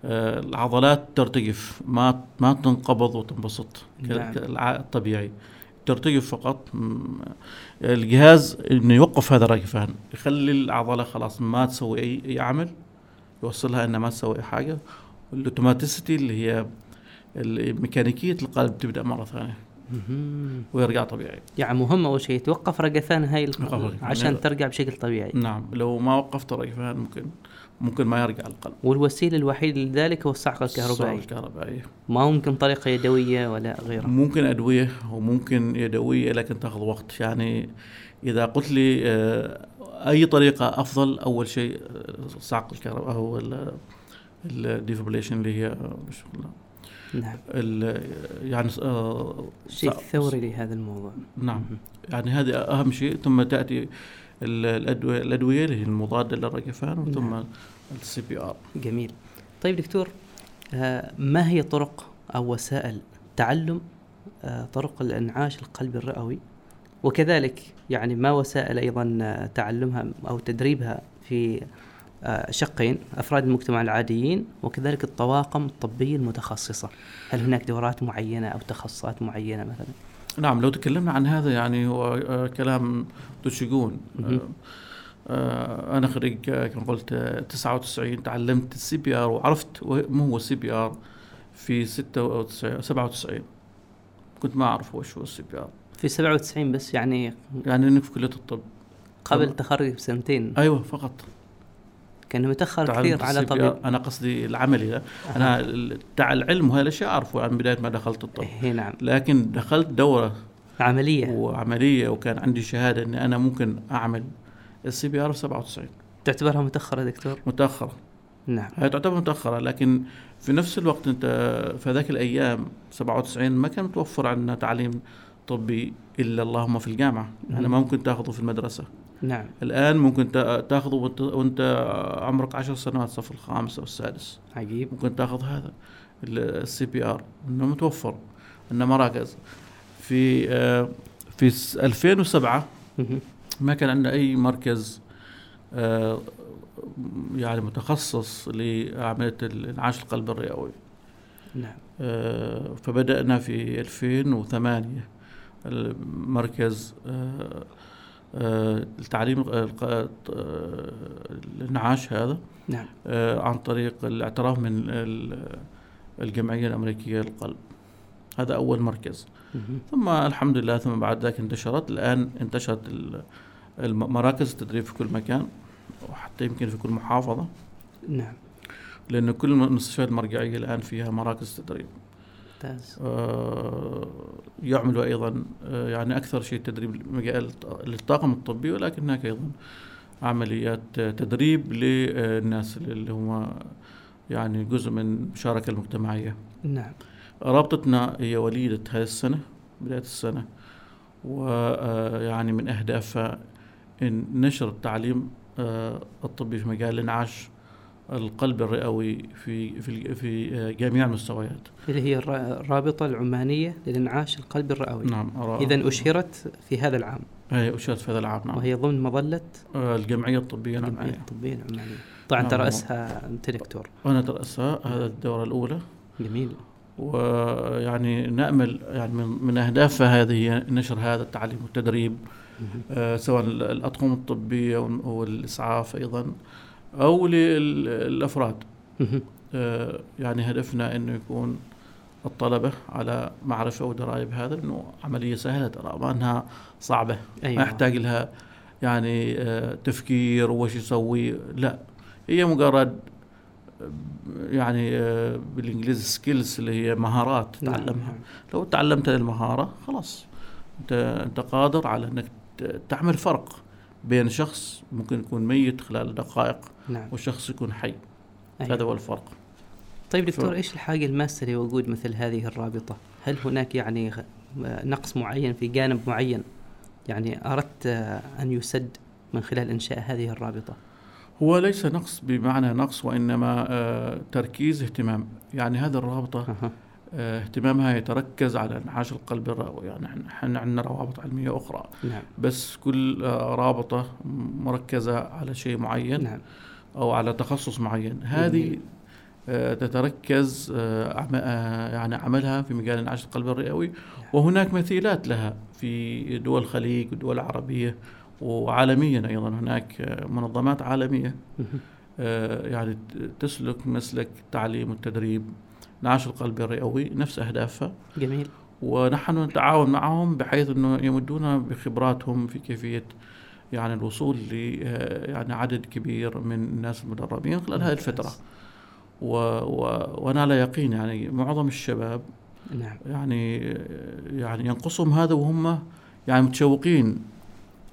العضلات ترتجف ما ما تنقبض وتنبسط نعم. الطبيعي ترتجف فقط الجهاز إنه يوقف هذا الرجفان يخلي العضلة خلاص ما تسوي اي أي عمل يوصلها إنها ما تسوي أي حاجة. والاوتوماتيسيتي اللي هي ميكانيكيه القلب تبدأ مرة ثانية. ويرجع طبيعي. يعني مهم أول شيء توقف رجفان هاي عشان يعني ترجع بشكل طبيعي. نعم لو ما وقفت الرجفان ممكن ممكن ما يرجع القلب. والوسيلة الوحيدة لذلك هو الصعقة الكهربائية. الصعقه الكهربائية. ما ممكن طريقة يدوية ولا غيرها؟ ممكن أدوية وممكن يدوية لكن تأخذ وقت. يعني إذا قلت لي آه، أي طريقة أفضل؟ أول شيء صعق الكهرباء هو ال defibrillation اللي هي نعم. يعني آه شيء ثوري لهذا الموضوع. نعم. يعني هذا أهم شيء ثم تأتي الادويه الأدوية اللي هي المضادة للرجفان وثم نعم. ال C PR. جميل. طيب دكتور آه ما هي طرق أو وسائل تعلم آه طرق الإنعاش القلبي الرئوي؟ وكذلك يعني ما وسائل أيضا آه، تعلمها أو تدريبها في شقين أفراد المجتمع العاديين وكذلك الطواقم الطبية المتخصصة؟ هل هناك دورات معينة أو تخصصات معينة مثلا؟ نعم لو تكلمنا عن هذا يعني هو آه، كلام تشجون أنا خريج كما قلت 99 تعلمت ال CPR وعرفت ما هو ال CPR في 96 97 كنت ما أعرف وش هو ال CPR. في 97 بس يعني يعني إنك في كلية الطب. قبل تخرج بسنتين. أيوه فقط. كان متأخر كثير على طبيب. أنا قصدي العملي أنا تاع العلم وهذا الاشياء أعرفه من بداية ما دخلت الطب. اي نعم. لكن دخلت دورة عملية. وعملية وكان عندي شهادة إني أنا ممكن أعمل ال CPR في 97 تعتبرها متأخرة دكتور؟ متأخرة. نعم. هي تعتبر متأخرة لكن في نفس الوقت أنت في ذاك الأيام 97 ما كان متوفر عندنا تعليم طبي إلا اللهم في الجامعة. يعني ما ممكن تأخذه في المدرسة. نعم. الآن ممكن تاخذه وانت, وانت عمرك عشر سنوات الصف الخامس أو السادس. عجيب. ممكن تأخذ هذا ال CPR إنه متوفر إنه مراكز. في آه، في 2007 ما كان عندنا أي مركز آه، يعني متخصص لعمليه انعاش القلب الرئوي. نعم. آه، فبدأنا في 2008 المركز التعليم الانعاش هذا نعم. عن طريق الاعتراف من الجمعية الأمريكية للقلب. هذا أول مركز. ثم الحمد لله ثم بعد ذلك انتشرت. الآن انتشرت المراكز التدريب في كل مكان وحتى يمكن في كل محافظة. نعم. لأن كل المستشفيات المرجعية الآن فيها مراكز تدريب. ممتاز. آه يعملوا أيضا آه يعني أكثر شيء تدريب مجال للطاقم الطبي ولكن هناك أيضا عمليات تدريب للناس اللي هم يعني جزء من المشاركة المجتمعية. نعم. رابطتنا هي وليدة هذه السنة بداية السنة ويعني من أهدافها إن نشر التعليم آه، الطبي في مجال الإنعاش. القلب الرئوي في في في جميع المستويات. اللي هي الرابطة العمانية للإنعاش القلب الرئوي. نعم إذا أشهرت في هذا العام. هي أشهرت في هذا العام نعم. وهي ضمن مظلة آه، الجمعية الطبية العمانية. الجمعية الطبية العمانية. طبعا نعم ترأسها أنت دكتور. أنا ترأسها هذا الدورة الأولى. جميل. ويعني نأمل يعني من أهدافها هذه نشر هذا التعليم والتدريب آه سواء الأطقم الطبية والإسعاف أيضا أو للأفراد. آه يعني هدفنا أنه يكون الطلبة على معرفة ودراية بهذا أنه عملية سهلة ترى ما أنها صعبة أيوة. ما يحتاج لها يعني آه تفكير وش يسوي لا. هي مجرد يعني آه، بالإنجليزي سكيلز اللي هي مهارات نعم، تتعلمها نعم. لو تعلمت المهارة خلاص. أنت أنت قادر على إنك تعمل فرق بين شخص ممكن يكون ميت خلال دقائق نعم. وشخص يكون حي أيوة. هذا هو الفرق طيب دكتور ف... إيش الحاجة الماسة لوجود مثل هذه الرابطة؟ هل هناك يعني نقص معين في جانب معين يعني أردت أن يسد من خلال إنشاء هذه الرابطة؟ هو ليس نقص بمعنى نقص وإنما آه تركيز اهتمام يعني هذه الرابطة آه اهتمامها يتركز على انعاش القلب الرئوي يعني إحنا عندنا روابط علمية أخرى نعم. بس كل آه رابطة مركزة على شيء معين نعم. أو على تخصص معين. هذه آه، تتركز آه، آه، يعني عملها في مجال الانعاش القلبي الرئوي. وهناك مثيلات لها في دول الخليج ودول عربيه وعالميا أيضا. هناك منظمات عالمية يعني تسلك مسلك التعليم والتدريب إنعاش القلبي الرئوي نفس أهدافها. جميل. ونحن نتعاون معهم بحيث إنه يمدونا بخبراتهم في كيفية يعني الوصول ل آه، يعني عدد كبير من الناس المدربين خلال هذه الفترة. و و وأنا على يقين يعني معظم الشباب نعم. يعني يعني ينقصهم هذا وهم يعني متشوقين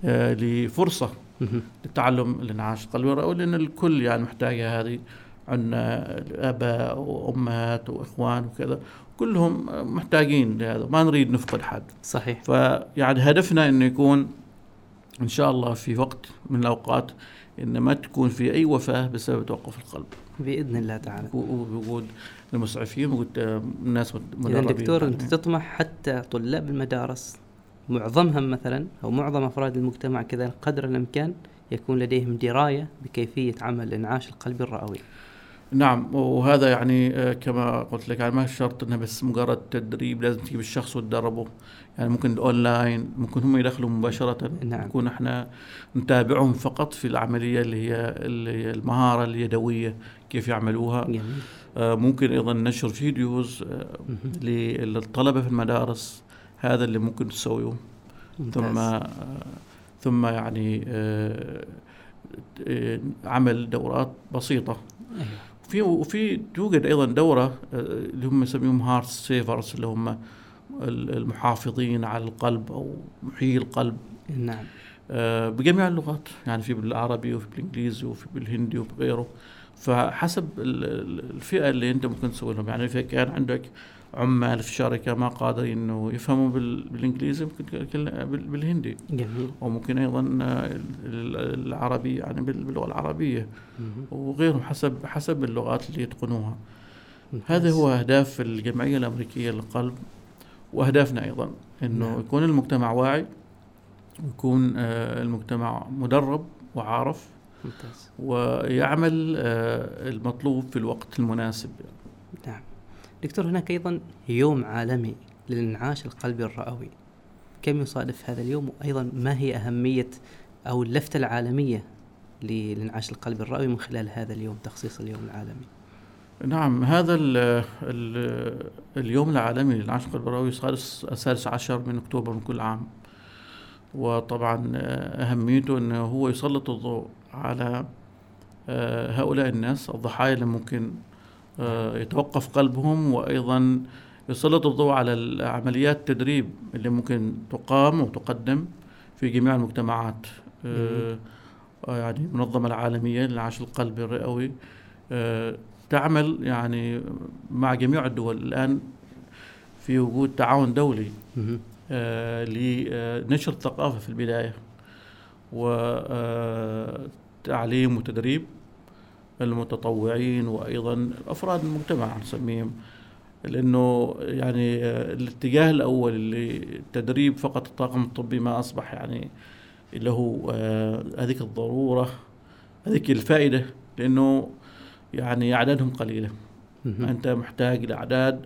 آه، لفرصة مهم. لتعلم الانعاش القلبي لأن الكل يعني محتاجه هذه عندنا اباء وأمهات وإخوان وكذا. كلهم محتاجين لهذا ما نريد نفقد حد. صحيح. فيعني هدفنا إنه يكون إن شاء الله في وقت من الأوقات إن ما تكون في أي وفاة بسبب توقف القلب. بإذن الله تعالى. وجود المسعفين وجود الناس مدربين. دكتور أنت يعني. تطمح حتى طلاب المدارس معظمهم مثلا أو معظم أفراد المجتمع كذا قدر الإمكان يكون لديهم دراية بكيفية عمل الانعاش القلبي الرئوي. نعم وهذا يعني آه، كما قلت لك يعني ما شرط انه بس مجرد تدريب لازم تجيب الشخص وتدربه يعني ممكن اونلاين ممكن هم يدخلوا مباشرة نعم. نكون إحنا نتابعهم فقط في العملية اللي هي اللي هي المهارة اليدوية كيف يعملوها جميل آه، ممكن أيضا نشر videos آه،. للطلبة في المدارس هذا اللي ممكن تسويه ثم. آه، ثم يعني آه، آه، عمل دورات بسيطة أيوة. في وفي توجد أيضا دورة آه، اللي هم يسميهم هارت سيفرز اللي هم المحافظين على القلب أو محيي القلب. نعم. آه، بجميع اللغات يعني في بالعربي وفي بالإنجليزي وفي بالهندي وفي غيره. فحسب ال- ال- الفئة اللي أنت ممكن تسوي لهم يعني إذا كان عندك عمال في الشركة ما قادرين إنه يفهموا بال- بالإنجليزي ممكن بالهندي. جميل. وممكن أيضا ال- ال- العربي يعني بال- باللغة العربية. وغيرهم حسب حسب اللغات اللي يتقنوها. هذا هو أهداف الجمعية الأمريكية للقلب. وأهدافنا أيضا إنه نعم. يكون المجتمع واعي ويكون آه، المجتمع مدرب وعارف ممتاز. ويعمل آه، المطلوب في الوقت المناسب. نعم. دكتور هناك أيضا يوم عالمي للإنعاش القلبي الرئوي. كم يصادف هذا اليوم؟ وأيضا ما هي أهمية أو اللفتة العالمية للإنعاش القلبي الرئوي من خلال هذا اليوم تخصيص اليوم العالمي؟ نعم هذا ال ال اليوم العالمي للعشق القلب الرئوي السادس عشر من أكتوبر من كل عام. وطبعا أهميته إنه هو يسلط الضوء على آه، هؤلاء الناس الضحايا اللي ممكن آه، يتوقف قلبهم وأيضا يسلط الضوء على عمليات التدريب اللي ممكن تقام وتقدم في جميع المجتمعات. آه، يعني المنظمة العالمية للعاش القلبي الرئوي. تعمل يعني مع جميع الدول الآن في وجود تعاون دولي. آه، لنشر الثقافة في البداية وتعليم وتدريب المتطوعين وأيضا أفراد المجتمع نسميهم لأنه يعني آه، الاتجاه الأول اللي تدريب فقط الطاقم الطبي ما أصبح يعني له آه، هذيك الضرورة هذيك الفائدة لأنه يعني أعدادهم قليلة. أنت محتاج لاعداد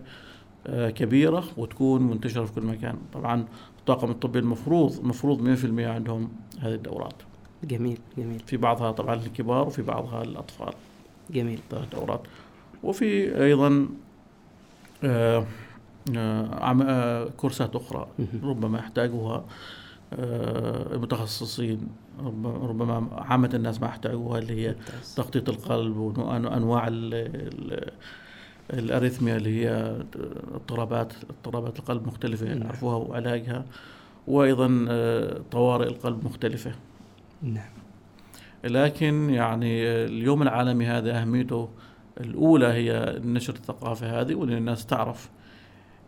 آه، كبيرة وتكون منتشرة في كل مكان. طبعا الطاقم الطبي المفروض المفروض 100% عندهم هذه الدورات. جميل جميل. في بعضها طبعا للكبار وفي بعضها للأطفال. جميل. ثلاث دورات وفي أيضا آه، آه، آه، كورسات أخرى مهم. ربما يحتاجوها. آه، المتخصصين رب- ربما عامة الناس ما يحتاجوها اللي هي. تخطيط القلب وانواع ال- ال- الأريثميا اللي هي اضطرابات اضطرابات القلب مختلفة نعم. يعرفوها وعلاجها وأيضا آه، طوارئ القلب مختلفة نعم لكن يعني اليوم العالمي هذا أهميته الأولى هي نشر الثقافة هذه وان الناس تعرف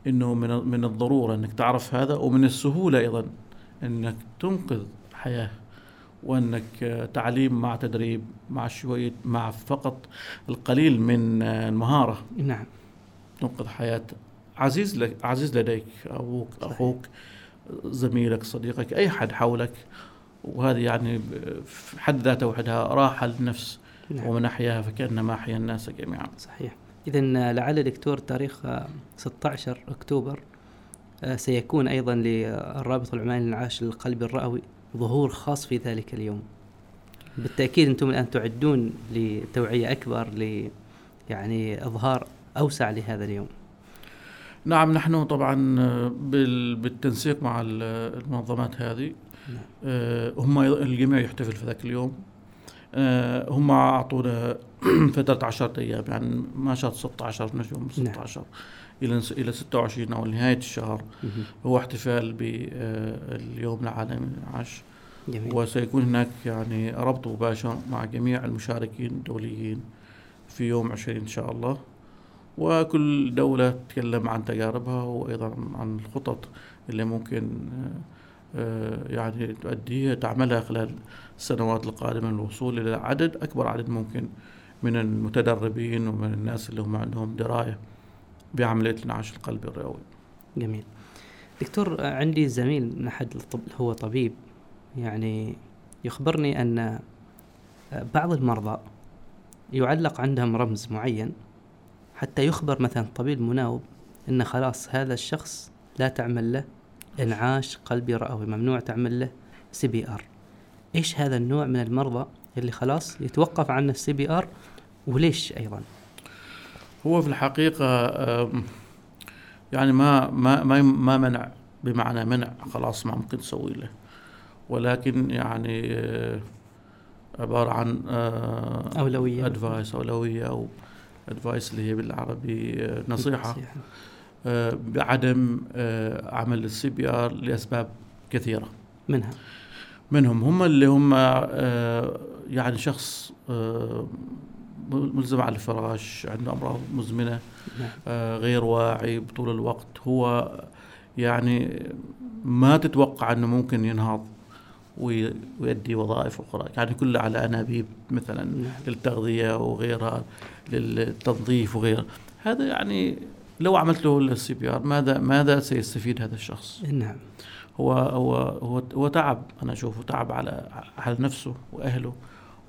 إنه من من الضرورة إنك تعرف هذا ومن السهولة أيضا إنك تنقذ حياة وإنك آه، تعليم مع تدريب مع شوية مع فقط القليل من آه، المهارة. نعم. تنقذ حياة عزيز لك عزيز لديك أبوك صحيح. أخوك زميلك صديقك أي حد حولك. وهذه يعني في حد ذاتها وحدها راحة للنفس نعم. ومن أحياها فكأنما أحيا الناس جميعا. صحيح. إذا لعل دكتور تاريخ 16 أكتوبر آه، سيكون أيضا للرابط العماني للإنعاش القلبي الرئوي ظهور خاص في ذلك اليوم. بالتأكيد أنتم الآن تعدون لتوعية أكبر ل يعني إظهار أوسع لهذا اليوم. نعم نحن طبعا آه، بالتنسيق مع المنظمات هذه. نعم. آه، هم الجميع يحتفل في ذاك اليوم. آه، هم أعطونا فترة 10 أيام يعني ما شاء 16 نجوم 16 نعم. إلى إلى 26 أو نهاية الشهر. هو احتفال باليوم العالمي للعش جميل. وسيكون هناك يعني ربط مباشر مع جميع المشاركين الدوليين في يوم 20 إن شاء الله. وكل دولة تتكلم عن تجاربها وأيضا عن الخطط اللي ممكن آه، يعني تؤديها تعملها خلال السنوات القادمة للوصول إلى عدد أكبر عدد ممكن من المتدربين ومن الناس اللي هم عندهم دراية. بعملية الانعاش القلبي الرئوي جميل. دكتور عندي زميل من أحد هو طبيب. يعني يخبرني أن بعض المرضى يعلق عندهم رمز معين حتى يخبر مثلا طبيب مناوب أن خلاص هذا الشخص لا تعمل له انعاش قلبي رئوي ممنوع تعمل له CPR. إيش هذا النوع من المرضى اللي خلاص يتوقف عنه ال CPR وليش أيضا؟ هو في الحقيقة يعني ما ما ما ما منع بمعنى منع خلاص ما ممكن تسوي له. ولكن يعني آه، عبارة عن آه، أولوية. advice أولوية أو advice اللي هي بالعربي آه، نصيحة بعدم عمل ال CPR لأسباب كثيرة. منها. منهم هم اللي هم يعني شخص ملزم على الفراش عنده أمراض مزمنة نعم. غير واعي بطول الوقت هو يعني ما تتوقع إنه ممكن ينهض ويؤدي وظائف أخرى يعني كله على انابيب مثلا نعم. للتغذية وغيرها للتنظيف وغيرها هذا يعني لو عملت له ال CPR ماذا ماذا سيستفيد هذا الشخص؟ نعم هو هو هو, هو تعب أنا أشوفه تعب على على نفسه وأهله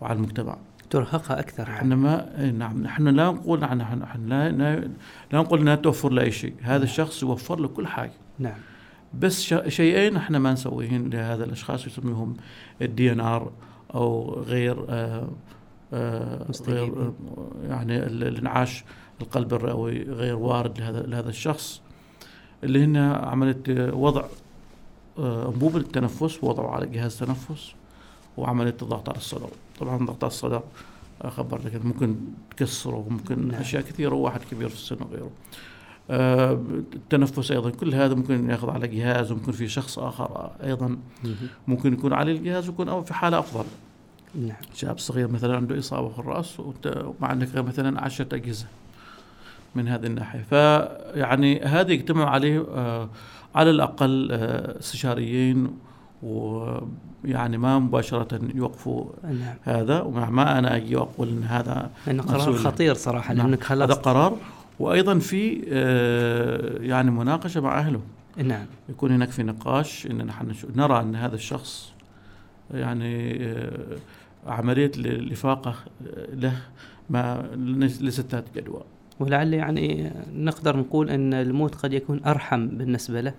وعلى المجتمع ترهقها أكثر. إحنا ما إيه، نعم نحن لا نقول نحن لا لا, لا نقول إنها توفر له شيء. هذا نعم. الشخص يوفر له كل حاجة. نعم. بس شيئين إحنا ما نسويهن لهذا الأشخاص يسميهم ال DNR أو غير آآ آآ غير آه، يعني الانعاش القلب الرئوي غير وارد لهذا لهذا الشخص. اللي هن عمليه وضع آه، انبوب التنفس وضعه على جهاز تنفس وعمليه الضغط على الصدر. طبعا ضغط على الصدر خبرتك ممكن تكسره وممكن نعم. أشياء كثيرة وواحد كبير في السن وغيره. آه، التنفس أيضا كل هذا ممكن يأخذ على جهاز وممكن في شخص آخر أيضا ممكن يكون عليه الجهاز ويكون في حالة أفضل. نعم. شاب صغير مثلا عنده إصابة في الرأس ومع عندك مثلا عشرة أجهزة من هذه الناحية. فيعني هذا يجتمع عليه آه على الأقل آه استشاريين ويعني ما مباشرة يوقفوا نعم. هذا وما أنا أجي وأقول أن هذا لأنه قرار خطير صراحة نعم. لأنك خلاص هذا قرار وأيضا في آه، يعني مناقشة مع أهله. نعم. يكون هناك في نقاش إن نحن نرى إن هذا الشخص يعني آه، عملية الإفاقة له ما ليست ذات جدوى ولعل يعني نقدر نقول إن الموت قد يكون أرحم بالنسبة له.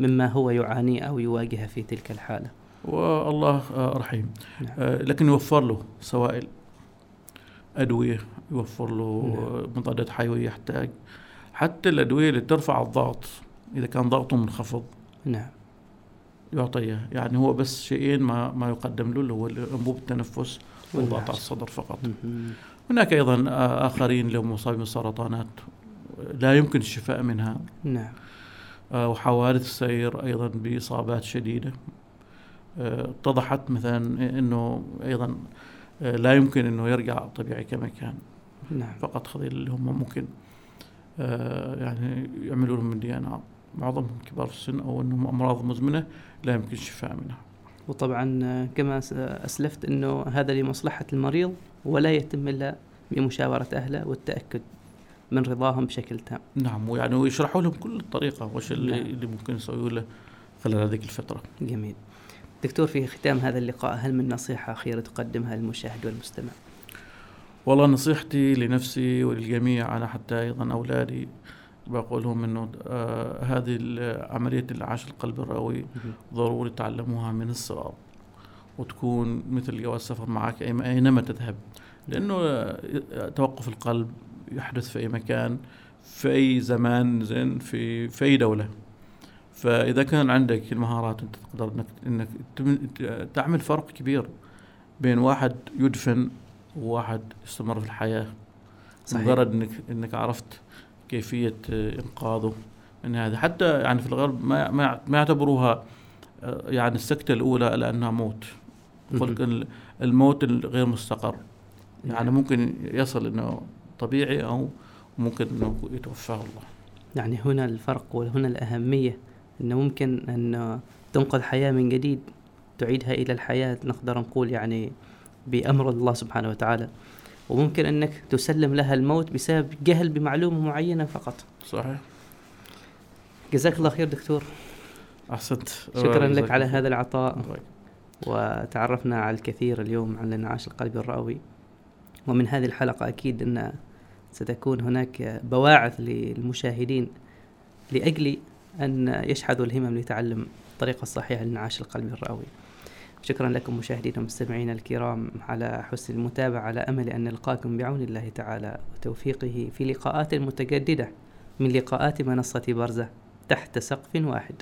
مما هو يعانيه أو يواجهه في تلك الحالة. والله آه، رحيم. نعم. لكن يوفر له سوائل ادويه يوفر له نعم. مضادات حيوية يحتاج. حتى الأدوية اللي ترفع الضغط إذا كان ضغطه منخفض. نعم. يعطيها يعني هو بس شيئين ما ما يقدم له اللي هو انبوب التنفس والضغط على الصدر فقط. هناك أيضا آخرين لهم مصابين بالسرطانات لا يمكن الشفاء منها. نعم. آه، وحوادث السير أيضا بإصابات شديدة. آه، اتضحت مثلا إنه أيضا آه، لا يمكن إنه يرجع طبيعي كما كان نعم. فقط خذ اللي هم ممكن آه، يعني يعملوا لهم دي إن معظمهم كبار في السن أو إنهم أمراض مزمنة لا يمكن الشفاء منها. وطبعا آه، كما أسلفت إنه هذا لمصلحة المريض ولا يتم إلا بمشاورة أهله والتأكد. من رضاهم بشكل تام. نعم ويعني ويشرحوا لهم كل الطريقة وش اللي, نعم. اللي ممكن يسويه له خلال هذه الفترة. جميل. دكتور في ختام هذا اللقاء هل من نصيحة أخيرة تقدمها للمشاهد والمستمع؟ والله نصيحتي لنفسي وللجميع أنا حتى أيضا أولادي بقول لهم إنه آه هذه عملية العاش القلب الرئوي ضروري تعلموها من الصغر وتكون مثل جواز سفر معك أينما تذهب لأنه آه، توقف القلب يحدث في أي مكان في أي زمان زين في في أي دولة. فإذا كان عندك المهارات أنت تقدر إنك إنك تعمل فرق كبير بين واحد يدفن وواحد يستمر في الحياة. صحيح. مجرد إنك إنك عرفت كيفية إنقاذه من هذا. حتى يعني في الغرب ما ما يعتبروها آه، يعني السكتة الأولى لأنها موت. الموت الغير مستقر. يعني نعم. ممكن يصل إنه طبيعي أو ممكن إنه يتوفاه الله. يعني هنا الفرق وهنا الأهمية انه ممكن إن تنقذ حياة من جديد تعيدها إلى الحياة نقدر نقول يعني بأمر الله سبحانه وتعالى. وممكن إنك تسلم لها الموت بسبب جهل بمعلومة معينة فقط. صحيح. جزاك الله خير دكتور. أحسنت. شكرا لك على هذا العطاء. وتعرفنا على الكثير اليوم عن الانعاش القلبي الرئوي ومن هذه الحلقة أكيد أن ستكون هناك بواعث للمشاهدين لأجل أن يشحذوا الهمم لتعلم الطريقة الصحيحة للانعاش القلبي الرئوي شكرا لكم مشاهدينا ومستمعينا الكرام على حسن المتابعة على أمل أن نلقاكم بعون الله تعالى وتوفيقه في لقاءات متجددة من لقاءات منصة برزة تحت سقف واحد.